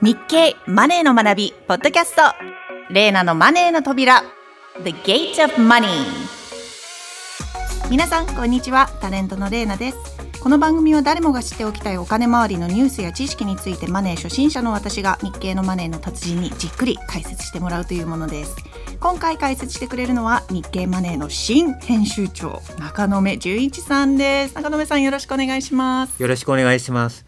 日経マネーの学びポッドキャスト。レーナのマネーの扉。The Gate of Money 皆さんこんにちは。タレントのレーナです。この番組は誰もが知っておきたいお金周りのニュースや知識についてマネー初心者の私が日経のマネーの達人にじっくり解説してもらうというものです。今回解説してくれるのは日経マネーの新編集長中野目純一さんです。中野目さんよろしくお願いします。よろしくお願いします。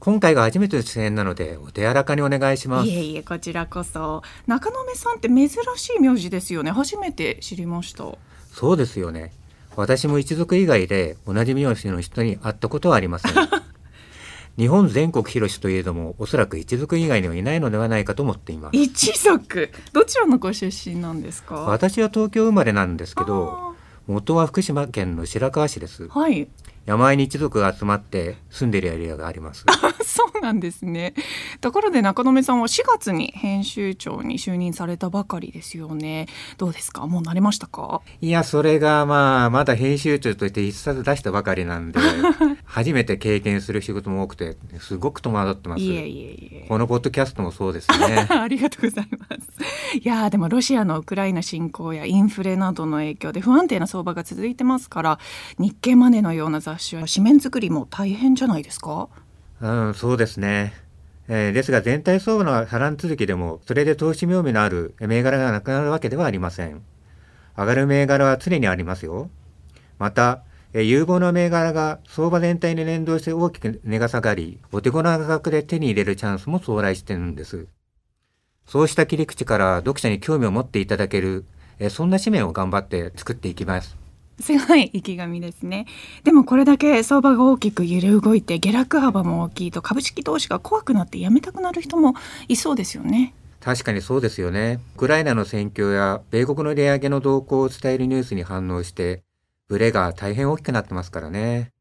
今回が初めての出演なのでお手柔らかにお願いします。いえいえこちらこそ。中野目さんって珍しい名字ですよね。初めて知りました。そうですよね。私も一族以外で同じ名字の人に会ったことはありません。日本全国広しといえどもおそらく一族以外にはいないのではないかと思っています一族どちらのご出身なんですか私は東京生まれなんですけど元は福島県の白河市です。はい。山あいに一族が集まって住んでるエリアがあります そうなんですね。ところで中野さんは4月に編集長に就任されたばかりですよね。どうですか？もう慣れましたか？いやそれがまあまだ編集長として一冊出したばかりなんで 初めて経験する仕事も多くてすごく戸惑ってます。いえいえいえ。このポッドキャストもそうですね。ありがとうございます。いやでもロシアのウクライナ侵攻やインフレなどの影響で不安定な相場が続いてますから日経マネーのような雑誌は紙面作りも大変じゃないですか？うんそうですね。えー、ですが全体相場の波乱続きでもそれで投資妙味のある銘柄がなくなるわけではありません。上がる銘柄は常にありますよ。また、えー、有望な銘柄が相場全体に連動して大きく値が下がりお手頃な価格で手に入れるチャンスも到来してるんです。そうした切り口から読者に興味を持っていただける、えー、そんな紙面を頑張って作っていきます。すごい意気込みですね。でもこれだけ相場が大きく揺れ動いて下落幅も大きいと株式投資が怖くなってやめたくなる人もいそうですよね。確かにそうですよね。ウクライナの戦況や米国の利上げの動向を伝えるニュースに反応してブレが大変大きくなってますからね。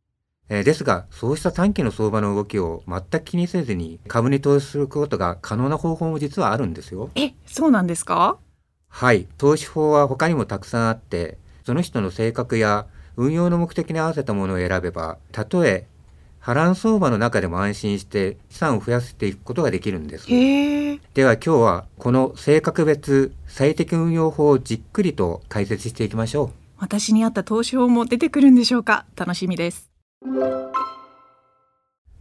えー、ですが、そうした短期の相場の動きを全く気にせずに株に投資することが可能な方法も実はあるんですよ。え、そうなんですか？はい、投資法は他にもたくさんあって、その人の性格や運用の目的に合わせたものを選べば、たとえ波乱相場の中でも安心して資産を増やしていくことができるんです。では今日はこの性格別最適運用法をじっくりと解説していきましょう。私に合った投資法も出てくるんでしょうか？楽しみです。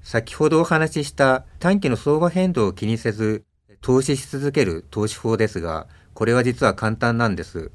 先ほどお話しした短期の相場変動を気にせず投資し続ける投資法ですが、これは実は簡単なんです。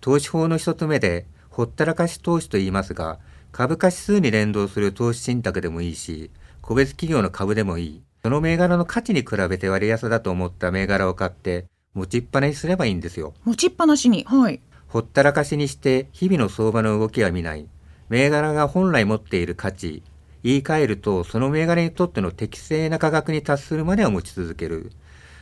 投資法の一つ目で、ほったらかし投資と言いますが、株価指数に連動する投資信託でもいいし、個別企業の株でもいい。その銘柄の価値に比べて割安だと思った銘柄を買って、持ちっぱなしすればいいんですよ。持ちっぱなしに。はい。ほったらかしにして、日々の相場の動きは見ない。銘柄が本来持っている価値、言い換えると、その銘柄にとっての適正な価格に達するまでは持ち続ける。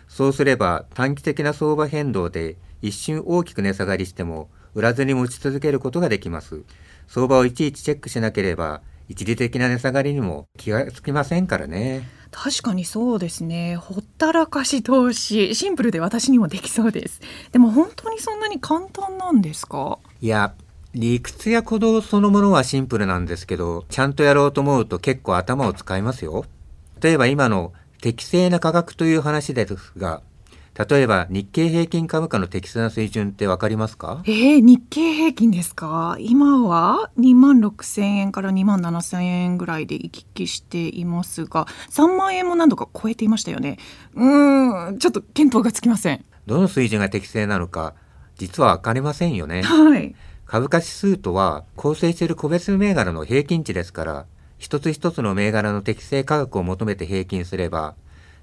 そうすれば、短期的な相場変動で一瞬大きく値下がりしても、売らずに持ち続けることができます。相場をいちいちチェックしなければ、一時的な値下がりにも気がつきませんからね。確かにそうですね。ほったらかし投資、シンプルで私にもできそうです。でも本当にそんなに簡単なんですか？いや、理屈や鼓動そのものはシンプルなんですけど、ちゃんとやろうと思うと結構頭を使いますよ。例えば今の適正な価格という話ですが、例えば日経平均株価の適正な水準ってわかりますか？えー、日経平均ですか？今は2万6千円から2万7千円ぐらいで行き来していますが3万円も何度か超えていましたよね。うんちょっと見当がつきません。どの水準が適正なのか実は分かりませんよね。はい。株価指数とは構成している個別銘柄の平均値ですから一つ一つの銘柄の適正価格を求めて平均すれば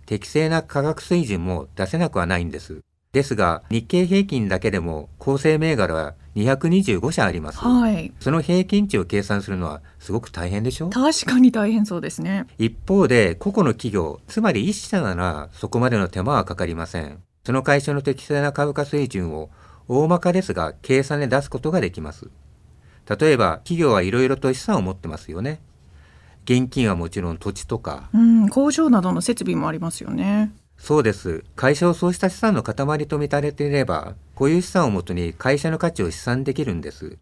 適正な価格水準も出せなくはないんです。ですが、日経平均だけでも構成銘柄は225社あります。はい。その平均値を計算するのはすごく大変でしょ？確かに大変そうですね。一方で、個々の企業、つまり一社ならそこまでの手間はかかりません。その会社の適正な株価水準を大まかですが計算で出すことができます。例えば、企業はいろいろと資産を持ってますよね。現金はもちろん土地とか、うん、工場などの設備もありますよねそうです会社をそうした資産の塊と見られていればこういう資産をもとに会社の価値を試算できるんです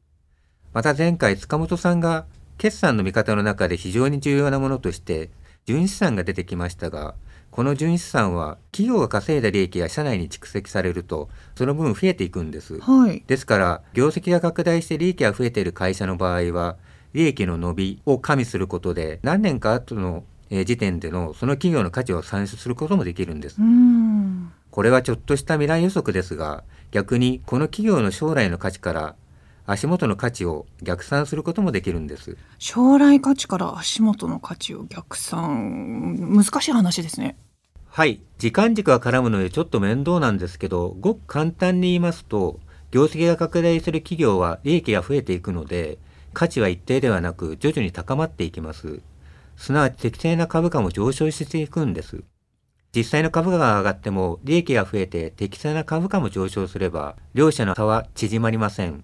また前回塚本さんが決算の見方の中で非常に重要なものとして純資産が出てきましたがこの純資産は企業が稼いだ利益が社内に蓄積されるとその分増えていくんです。はい。ですから業績が拡大して利益が増えている会社の場合は利益の伸びを加味することで何年か後のえー時点でのその企業の価値を算出することもできるんですう。ん。これはちょっとした未来予測ですが逆にこの企業の将来の価値から足元の価値を逆算することもできるんです。将来価値から足元の価値を逆算。難しい話ですね。はい、時間軸が絡むのでちょっと面倒なんですけど、ごく簡単に言いますと、業績が拡大する企業は利益が増えていくので、価値は一定ではなく徐々に高まっていきます。すなわち適正な株価も上昇していくんです。実際の株価が上がっても利益が増えて適正な株価も上昇すれば、両者の差は縮まりません。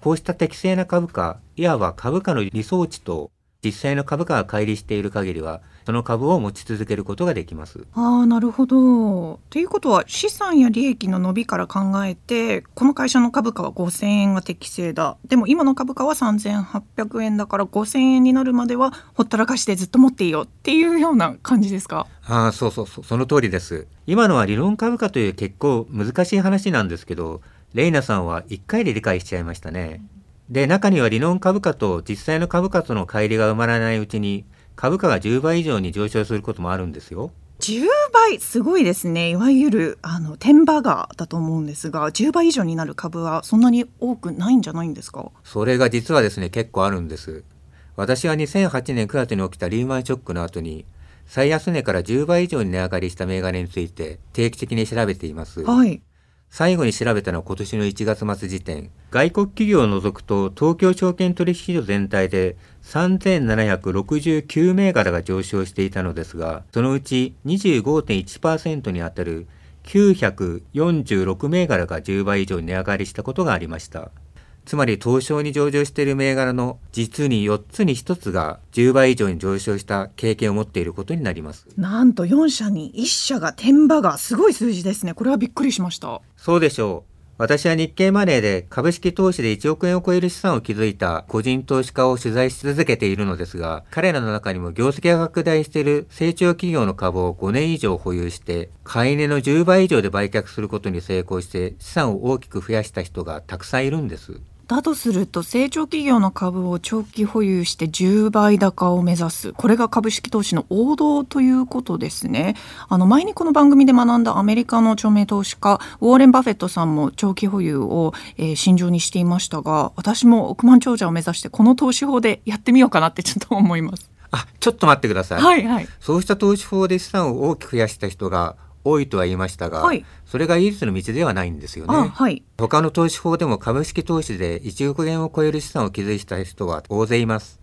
こうした適正な株価、いわば株価の理想値と実際の株価が乖離している限りは、その株を持ち続けることができます。ああなるほど。ということは資産や利益の伸びから考えてこの会社の株価は5,000円が適正だでも今の株価は3,800円だから5,000円になるまではほったらかしてずっと持っていいよっていうような感じですか？ああ、そうそうそう、その通りです。今のは理論株価という結構難しい話なんですけど、レイナさんは1回で理解しちゃいましたね。で、中には理論株価と実際の株価との乖離が埋まらないうちに、株価が10倍以上に上昇することもあるんですよ。10倍すごいですねいわゆるあの天バガーだと思うんですが10倍以上になる株はそんなに多くないんじゃないんですか？それが実はですね、結構あるんです。私は2008年9月に起きたリーマンショックの後に、最安値から10倍以上に値上がりした銘柄について定期的に調べています。はい最後に調べたのは今年の1月末時点。外国企業を除くと東京証券取引所全体で3769銘柄が上昇していたのですが、そのうち25.1%にあたる946銘柄が10倍以上値上がりしたことがありました。つまり東証に上場している銘柄の実に4つに1つが10倍以上に上昇した経験を持っていることになります。なんと4社に1社が天バガーすごい数字ですねこれはびっくりしましたそうでしょう。私は日経マネーで株式投資で1億円を超える資産を築いた個人投資家を取材し続けているのですが、彼らの中にも業績が拡大している成長企業の株を5年以上保有して、買い値の10倍以上で売却することに成功して資産を大きく増やした人がたくさんいるんです。だとすると成長企業の株を長期保有して10倍高を目指す。これが株式投資の王道ということですね。あの前にこの番組で学んだアメリカの著名投資家ウォーレン・バフェットさんも長期保有を、えー信条にしていましたが私も億万長者を目指してこの投資法でやってみようかなってちょっと思います。あ、ちょっと待ってください。はいはい。そうした投資法で資産を大きく増やした人が多いとは言いましたが、はいそれが唯一の道ではないんですよね。あはい他の投資法でも株式投資で1億円を超える資産を築いた人は大勢います。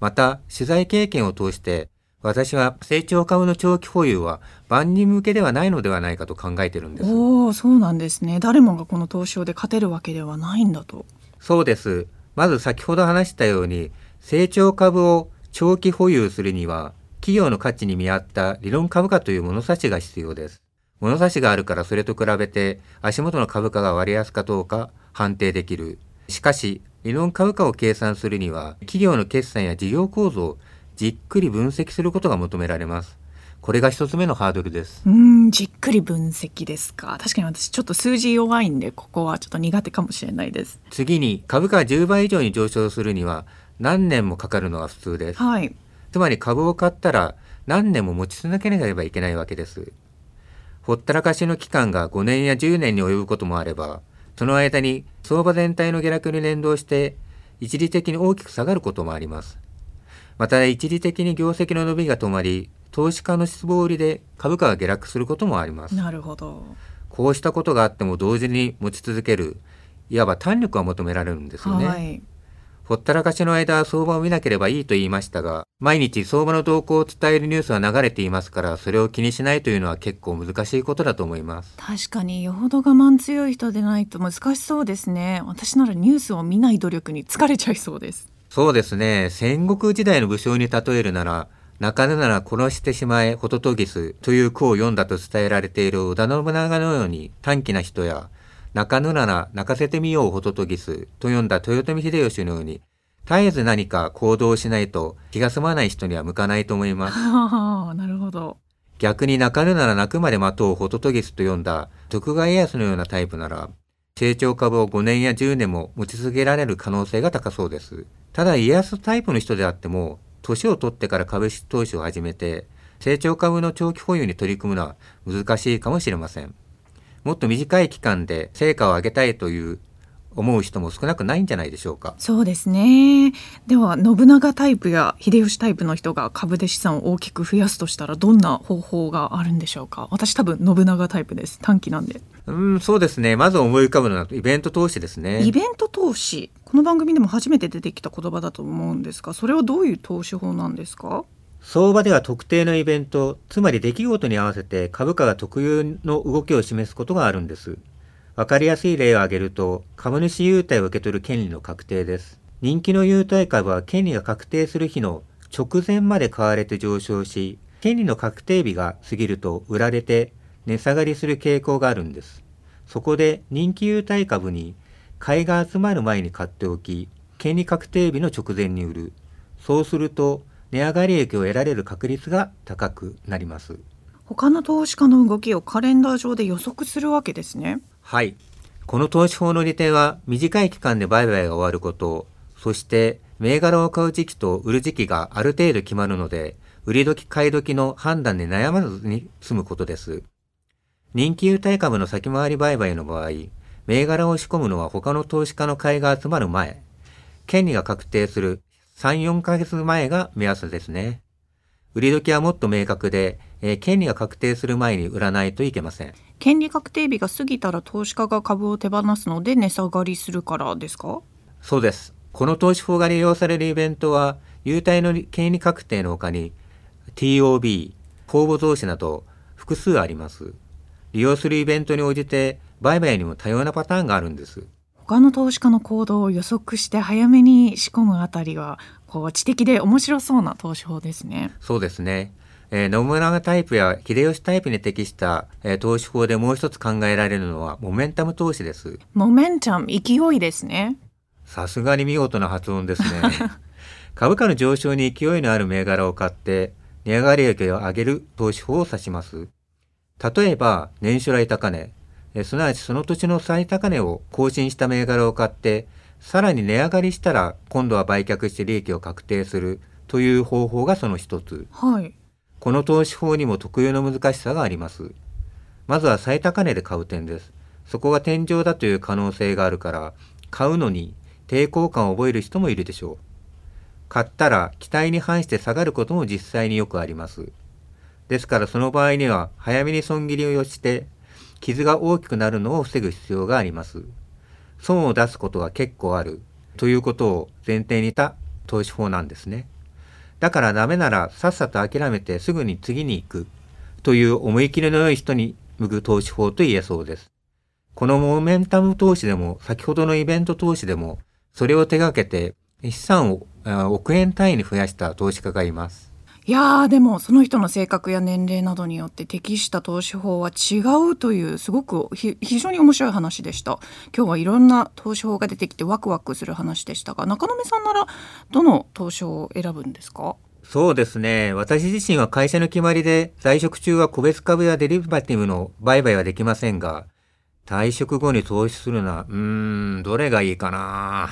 また、取材経験を通して、私は成長株の長期保有は万人向けではないのではないかと考えてるんです。おおそうなんですね誰もがこの投資法で勝てるわけではないんだとそうです。まず先ほど話したように、成長株を長期保有するには、企業の価値に見合った理論株価という物差しが必要です。物差しがあるからそれと比べて足元の株価が割安かどうか判定できる。しかし、理論株価を計算するには、企業の決算や事業構造をじっくり分析することが求められます。これが一つ目のハードルです。うーんじっくり分析ですか確かに私ちょっと数字弱いんでここはちょっと苦手かもしれないです次に、株価が10倍以上に上昇するには何年もかかるのが普通です。はいつまり株を買ったら何年も持ち続けなければいけないわけです。ほったらかしの期間が5年や10年に及ぶこともあれば、その間に相場全体の下落に連動して一時的に大きく下がることもあります。また一時的に業績の伸びが止まり、投資家の失望売りで株価が下落することもあります。なるほどこうしたことがあっても同時に持ち続ける、いわば単力が求められるんですよね。はいほったらかしの間は相場を見なければいいと言いましたが、毎日相場の動向を伝えるニュースは流れていますから、それを気にしないというのは結構難しいことだと思います。確かによほど我慢強い人でないと難しそうですね。私ならニュースを見ない努力に疲れちゃいそうです。そうですね、戦国時代の武将に例えるなら、泣かぬなら殺してしまえ、ホトトギスという句を読んだと伝えられている織田信長のように短気な人や、泣かぬなら泣かせてみようホトトギスと読んだ豊臣秀吉のように、絶えず何か行動をしないと気が済まない人には向かないと思います。なるほど逆に泣かぬなら泣くまで待とうホトトギスと読んだ徳川家康のようなタイプなら、成長株を5年や10年も持ち続けられる可能性が高そうです。ただ家康タイプの人であっても、年を取ってから株式投資を始めて、成長株の長期保有に取り組むのは難しいかもしれません。もっと短い期間で成果を上げたいという思う人も少なくないんじゃないでしょうか。そうですね。では信長タイプや秀吉タイプの人が株で資産を大きく増やすとしたらどんな方法があるんでしょうか。私多分信長タイプです。短期なんで。うんそうですね。まず思い浮かぶのはイベント投資ですね。イベント投資。この番組でも初めて出てきた言葉だと思うんですがそれはどういう投資法なんですか？相場では特定のイベントつまり出来事に合わせて株価が特有の動きを示すことがあるんですわかりやすい例を挙げると、株主優待を受け取る権利の確定です。人気の優待株は権利が確定する日の直前まで買われて上昇し、権利の確定日が過ぎると売られて値下がりする傾向があるんです。そこで人気優待株に買いが集まる前に買っておき、権利確定日の直前に売る。そうすると値上がり益を得られる確率が高くなります。他の投資家の動きをカレンダー上で予測するわけですね。はい。この投資法の利点は短い期間で売買が終わること、そして銘柄を買う時期と売る時期がある程度決まるので、売り時買い時の判断で悩まずに済むことです。人気優待株の先回り売買の場合、銘柄を仕込むのは他の投資家の買いが集まる前、権利が確定する3、4ヶ月前が目安ですね。売り時はもっと明確で、えー、権利が確定する前に売らないといけません。権利確定日が過ぎたら投資家が株を手放すので値下がりするからですか？そうです。この投資法が利用されるイベントは、優待の権利確定のほかに、TOB、公募増資など複数あります。利用するイベントに応じて、売買にも多様なパターンがあるんです。他の投資家の行動を予測して早めに仕込むあたりは、こう知的で面白そうな投資法ですね。そうですね。えー、信長タイプや秀吉タイプに適した、えー、投資法でもう一つ考えられるのはモメンタム投資です。モメンタム、勢いですね。さすがに見事な発音ですね。株価の上昇に勢いのある銘柄を買って、値上がり益を上げる投資法を指します。例えば、年初来高値、えすなわちその土地の最高値を更新した銘柄を買って、さらに値上がりしたら今度は売却して利益を確定するという方法がその一つ。はい。この投資法にも特有の難しさがあります。まずは最高値で買う点です。そこが天井だという可能性があるから、買うのに抵抗感を覚える人もいるでしょう。買ったら期待に反して下がることも実際によくあります。ですからその場合には早めに損切りをして傷が大きくなるのを防ぐ必要があります。損を出すことが結構あるということを前提にした投資法なんですね。だからダメならさっさと諦めてすぐに次に行くという思い切りの良い人に向く投資法と言えそうです。このモメンタム投資でも先ほどのイベント投資でもそれを手がけて資産を億円単位に増やした投資家がいます。いやでもその人の性格や年齢などによって適した投資法は違うというすごく非常に面白い話でした。今日はいろんな投資法が出てきてワクワクする話でしたが中野目さんならどの投資を選ぶんですか？そうですね。私自身は会社の決まりで在職中は個別株やデリバティブの売買はできませんが退職後に投資するのはうーんどれがいいかな。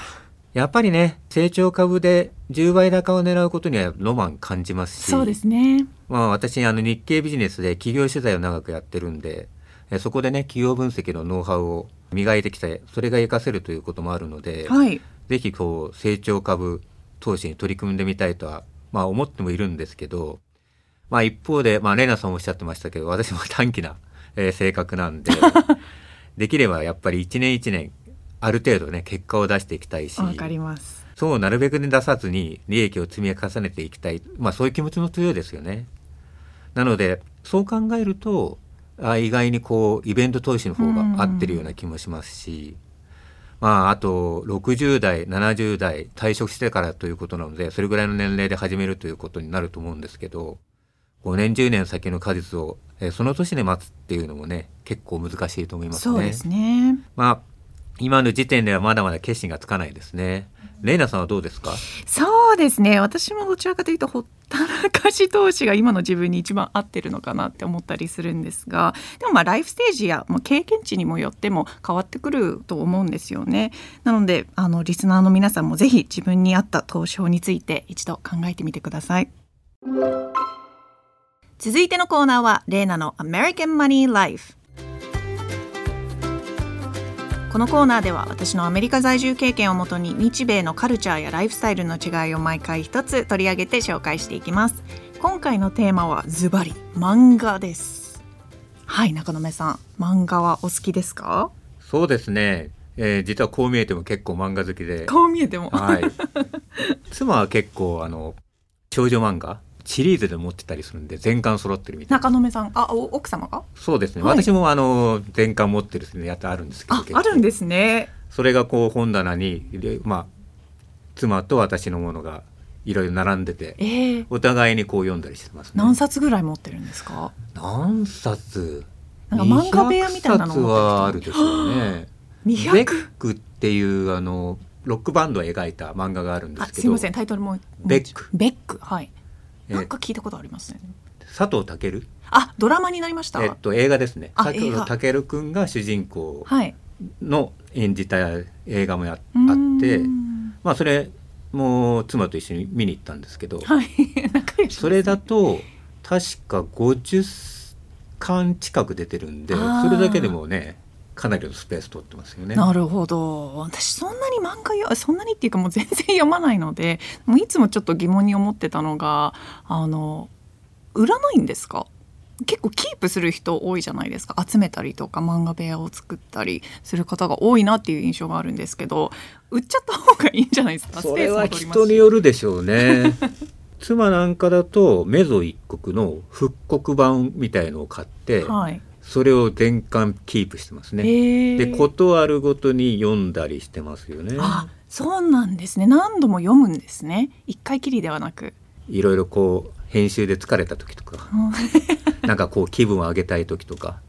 やっぱりね、成長株で10倍高を狙うことにはロマン感じますし、そうですね。まあ私、あの日経ビジネスで企業取材を長くやってるんで、そこでね、企業分析のノウハウを磨いてきて、それが活かせるということもあるので、はい、ぜひこう、成長株投資に取り組んでみたいとは、まあ思ってもいるんですけど、まあ一方で、まあレナさんもおっしゃってましたけど、私も短期な、えー、性格なんで、できればやっぱり一年一年ある程度ね結果を出していきたいし。わかります。そうなるべく出さずに利益を積み重ねていきたい。まあそういう気持ちの強いですよね。なのでそう考えるとあ意外にこうイベント投資の方が合ってるような気もしますし、まああと60代70代退職してからということなのでそれぐらいの年齢で始めるということになると思うんですけど5年10年先の果実を、えその年で待つっていうのもね結構難しいと思いますね。そうですね。まあ今の時点ではまだまだ決心がつかないですね。レイナさんはどうですか？そうですね。私もどちらかというとほったらかし投資が今の自分に一番合ってるのかなって思ったりするんですがでもまあライフステージやもう経験値にもよっても変わってくると思うんですよね。なのであのリスナーの皆さんもぜひ自分に合った投資法について一度考えてみてください。続いてのコーナーはレイナの American Money Life このコーナーでは私のアメリカ在住経験をもとに日米のカルチャーやライフスタイルの違いを毎回一つ取り上げて紹介していきます。今回のテーマはズバリ漫画です。はい中野目さん漫画はお好きですか？そうですね、えー、実はこう見えても結構漫画好きで。こう見えても。はい。妻は結構あの少女漫画シリーズで持ってたりするんで全巻揃ってるみたいな。中野目さん。あお奥様が？そうですね、はい。私もあの全巻持ってるやつあるんですけどああるんですね。それがこう本棚にでまあ妻と私のものがいろいろ並んでてえー、お互いにこう読んだりしてますね。何冊ぐらい持ってるんですか？何冊？なんか漫画部屋みたいなの200冊はあるでしょうね。ベッ200クっていうあのロックバンドを描いた漫画があるんですけど。あすいません。タイトルもベック。ベック。はい。えなんか聞いたことありますね。佐藤健？あドラマになりました。えっと映画ですね。あ佐藤健くんが主人公はい。の演じた映画もやあってん。まあそれも妻と一緒に見に行ったんですけどはい。仲良しそれだと確か50巻近く出てるんでそれだけでもねかなりのスペース取ってますよね。なるほど。私そんなに漫画よそんなにっていうかもう全然読まないのでもういつもちょっと疑問に思ってたのがあの売らないんですか？結構キープする人多いじゃないですか。集めたりとか漫画部屋を作ったりする方が多いなっていう印象があるんですけど売っちゃった方がいいんじゃないですか？それは人によるでしょうね。妻なんかだとメゾ一国の復刻版みたいのを買って、はいそれを全巻キープしてますね。でことあるごとに読んだりしてますよね。あそうなんですね。何度も読むんですね。一回きりではなく。いろいろこう編集で疲れた時とか。なんかこう気分を上げたい時とか。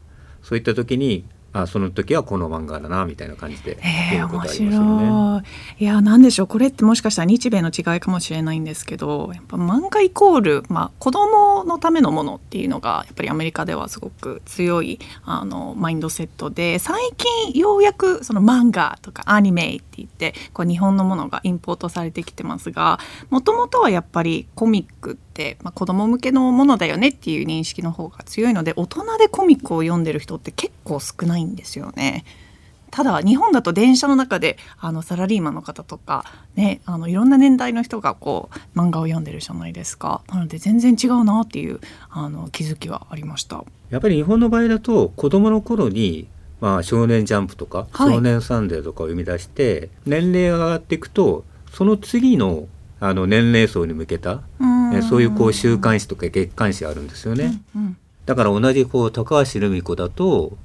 そういった時にあその時はこの漫画だなみたいな感じでへえ面読むことありますよね。白いいやなんでしょうこれってもしかしたら日米の違いかもしれないんですけどやっぱ漫画イコール、まあ、子供のためのものっていうのがやっぱりアメリカではすごく強いあのマインドセットで最近ようやくその漫画とかアニメって言ってこう日本のものがインポートされてきてますがもともとはやっぱりコミックって、まあ、子供向けのものだよねっていう認識の方が強いので大人でコミックを読んでる人って結構少ないんですよね。ただ日本だと電車の中であのサラリーマンの方とか、ね、あのいろんな年代の人がこう漫画を読んでるじゃないですかなので全然違うなっていうあの気づきはありました。やっぱり日本の場合だと子供の頃に、まあ、少年ジャンプとか、はい少年サンデーとかを生み出して年齢が上がっていくとその次のあの年齢層に向けたえそういうこう週刊誌とか月刊誌あるんですよね。うんうんだから同じこう高橋留美子だと、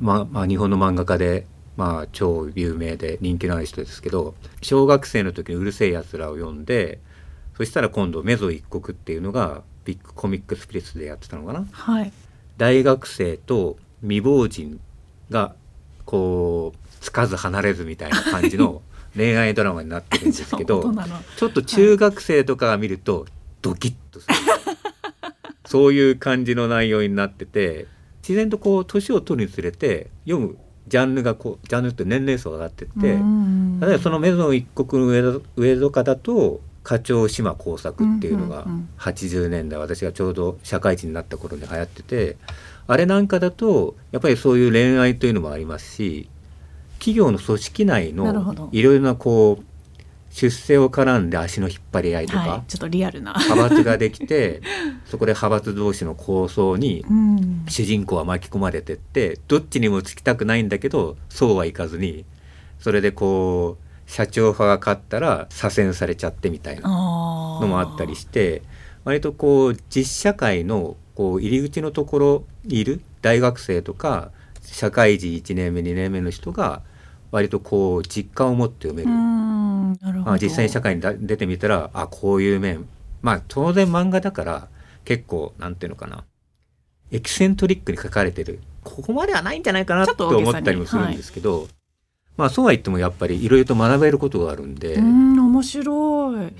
まあ、まあ日本の漫画家で、まあ、超有名で人気のある人ですけど小学生の時に「うるせえやつら」を読んでそしたら今度「メゾ一国」っていうのがビッグコミックスピリッツでやってたのかな。はい大学生と未亡人がこうつかず離れずみたいな感じの恋愛ドラマになってるんですけど ちょっと中学生とかが見るとドキッとする、そういう感じの内容になってて自然とこう年を取るにつれて読むジャンルがこうジャンルって年齢層が上がってって、うん例えばそのメゾン一国の上戸上戸家だと課長島耕作っていうのがうんうんうん。80年代私がちょうど社会人になった頃に流行っててあれなんかだとやっぱりそういう恋愛というのもありますし企業の組織内のいろいろなこう出世を絡んで足の引っ張り合いとか、はい、ちょっとリアルな。派閥ができて そこで派閥同士の抗争にうん主人公は巻き込まれてってどっちにもつきたくないんだけどそうはいかずにそれでこう社長派が勝ったら左遷されちゃってみたいなののもあったりして割とこう実社会のこう入り口のところにいる大学生とか社会人1年目2年目の人が割とこう実感を持って読める、まあ、実際に社会にだ出てみたらあこういう面。まあ当然漫画だから結構なんていうのかな。エキセントリックに書かれてる。ここまではないんじゃないかなと思ったりもするんですけど、まあそうは言ってもやっぱりいろいろと学べることがあるんで。うん面白い。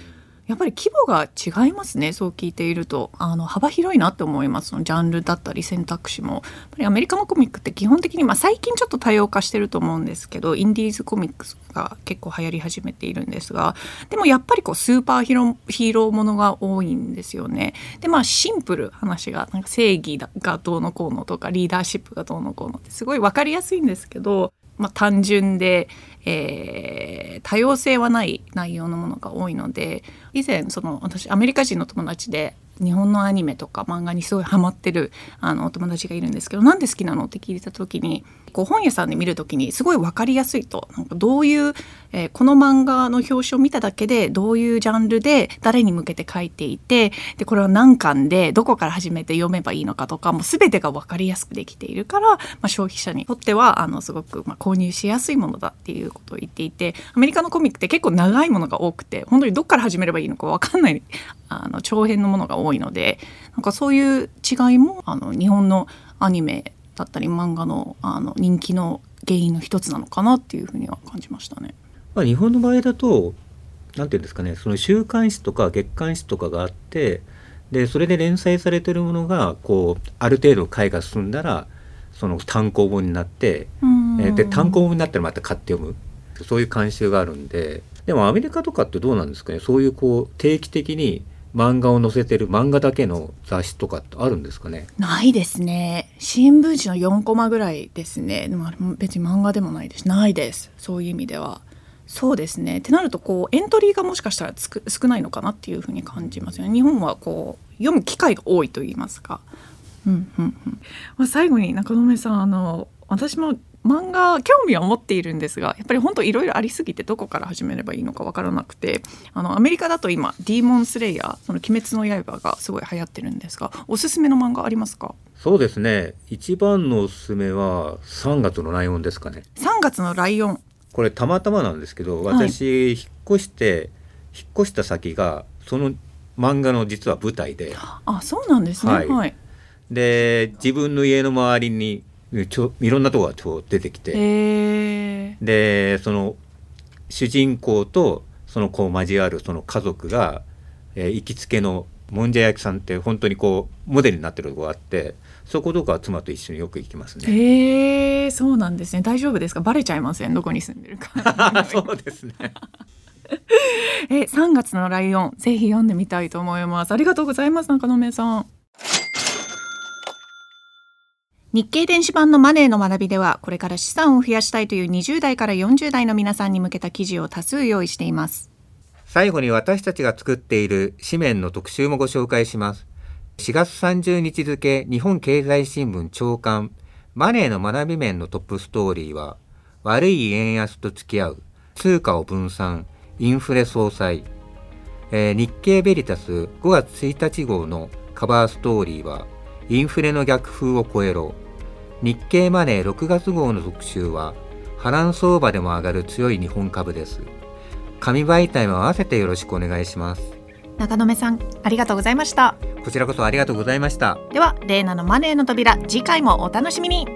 やっぱり規模が違いますねそう聞いていると。あの幅広いなって思います。のジャンルだったり選択肢も。やっぱりアメリカのコミックって基本的に、まあ、最近ちょっと多様化してると思うんですけどインディーズコミックスが結構流行り始めているんですがでもやっぱりこうスーパーヒロヒーローものが多いんですよね。でまあシンプル話がなんか正義がどうのこうのとかリーダーシップがどうのこうのってすごい分かりやすいんですけどまあ、単純で、えー、多様性はない内容のものが多いので以前その私アメリカ人の友達で日本のアニメとか漫画にすごいハマってるあのお友達がいるんですけどなんで好きなのって聞いた時にこう本屋さんで見る時にすごい分かりやすいと。なんかどういう、えー、この漫画の表紙を見ただけでどういうジャンルで誰に向けて書いていてでこれは何巻でどこから始めて読めばいいのかとかもう全てが分かりやすくできているから、まあ、消費者にとってはあのすごく、まあ、購入しやすいものだっていうことを言っていてアメリカのコミックって結構長いものが多くて本当にどっから始めればいいのか分かんないあの長編のものが多いのでなんかそういう違いもあの日本のアニメだったり漫画のあの人気の原因の一つなのかなっていうふうには感じましたね。まあ、日本の場合だとなんていうんですかねその週刊誌とか月刊誌とかがあってでそれで連載されてるものがこうある程度回が進んだらその単行本になって、えで単行本になったらまた買って読む。そういう慣習があるんで。でもアメリカとかってどうなんですかねそういうこう定期的に漫画を載せてる漫画だけの雑誌とかってあるんですかね？ないですね。新聞紙の4コマぐらいですね。でも別に漫画でもないです。ないです。そういう意味では。そうですね。ってなるとこうエントリーがもしかしたらつく少ないのかなっていうふうに感じますよね。日本はこう読む機会が多いと言いますか。うんうんうん。まあ、最後に中野さんあの私も漫画興味は持っているんですがやっぱり本当いろいろありすぎてどこから始めればいいのかわからなくてあのアメリカだと今「ディーモンスレイヤー」その「鬼滅の刃」がすごい流行ってるんですがおすすめの漫画ありますか？そうですね。一番のおすすめは3月のライオンですかね。3月のライオン。これたまたまなんですけど私、引っ越して引っ越した先がその漫画の実は舞台で。あそうなんですね。はい、はい、で自分の家の周りにちょいろんなとこがちょ出てきて。でその主人公とそのこう交わるその家族が、えー、行きつけのもんじゃ焼きさんって本当にこうモデルになってるとこがあってそことかは妻と一緒によく行きますね。へえそうなんですね。大丈夫ですか？バレちゃいません？どこに住んでるか。そうですね。え3月のライオンぜひ読んでみたいと思います。ありがとうございます中野さん日経電子版のマネーの学びではこれから資産を増やしたいという20代から40代の皆さんに向けた記事を多数用意しています。最後に私たちが作っている紙面の特集もご紹介します。4月30日付日本経済新聞長官マネーの学び面のトップストーリーは悪い円安と付き合う通貨を分散インフレ総裁、えー、日経ベリタス5月1日号のカバーストーリーはインフレの逆風を超えろ。日経マネー6月号の特集は波乱相場でも上がる強い日本株です。紙媒体も合わせてよろしくお願いします。中野さんありがとうございました。こちらこそありがとうございました。ではレーナのマネーの扉次回もお楽しみに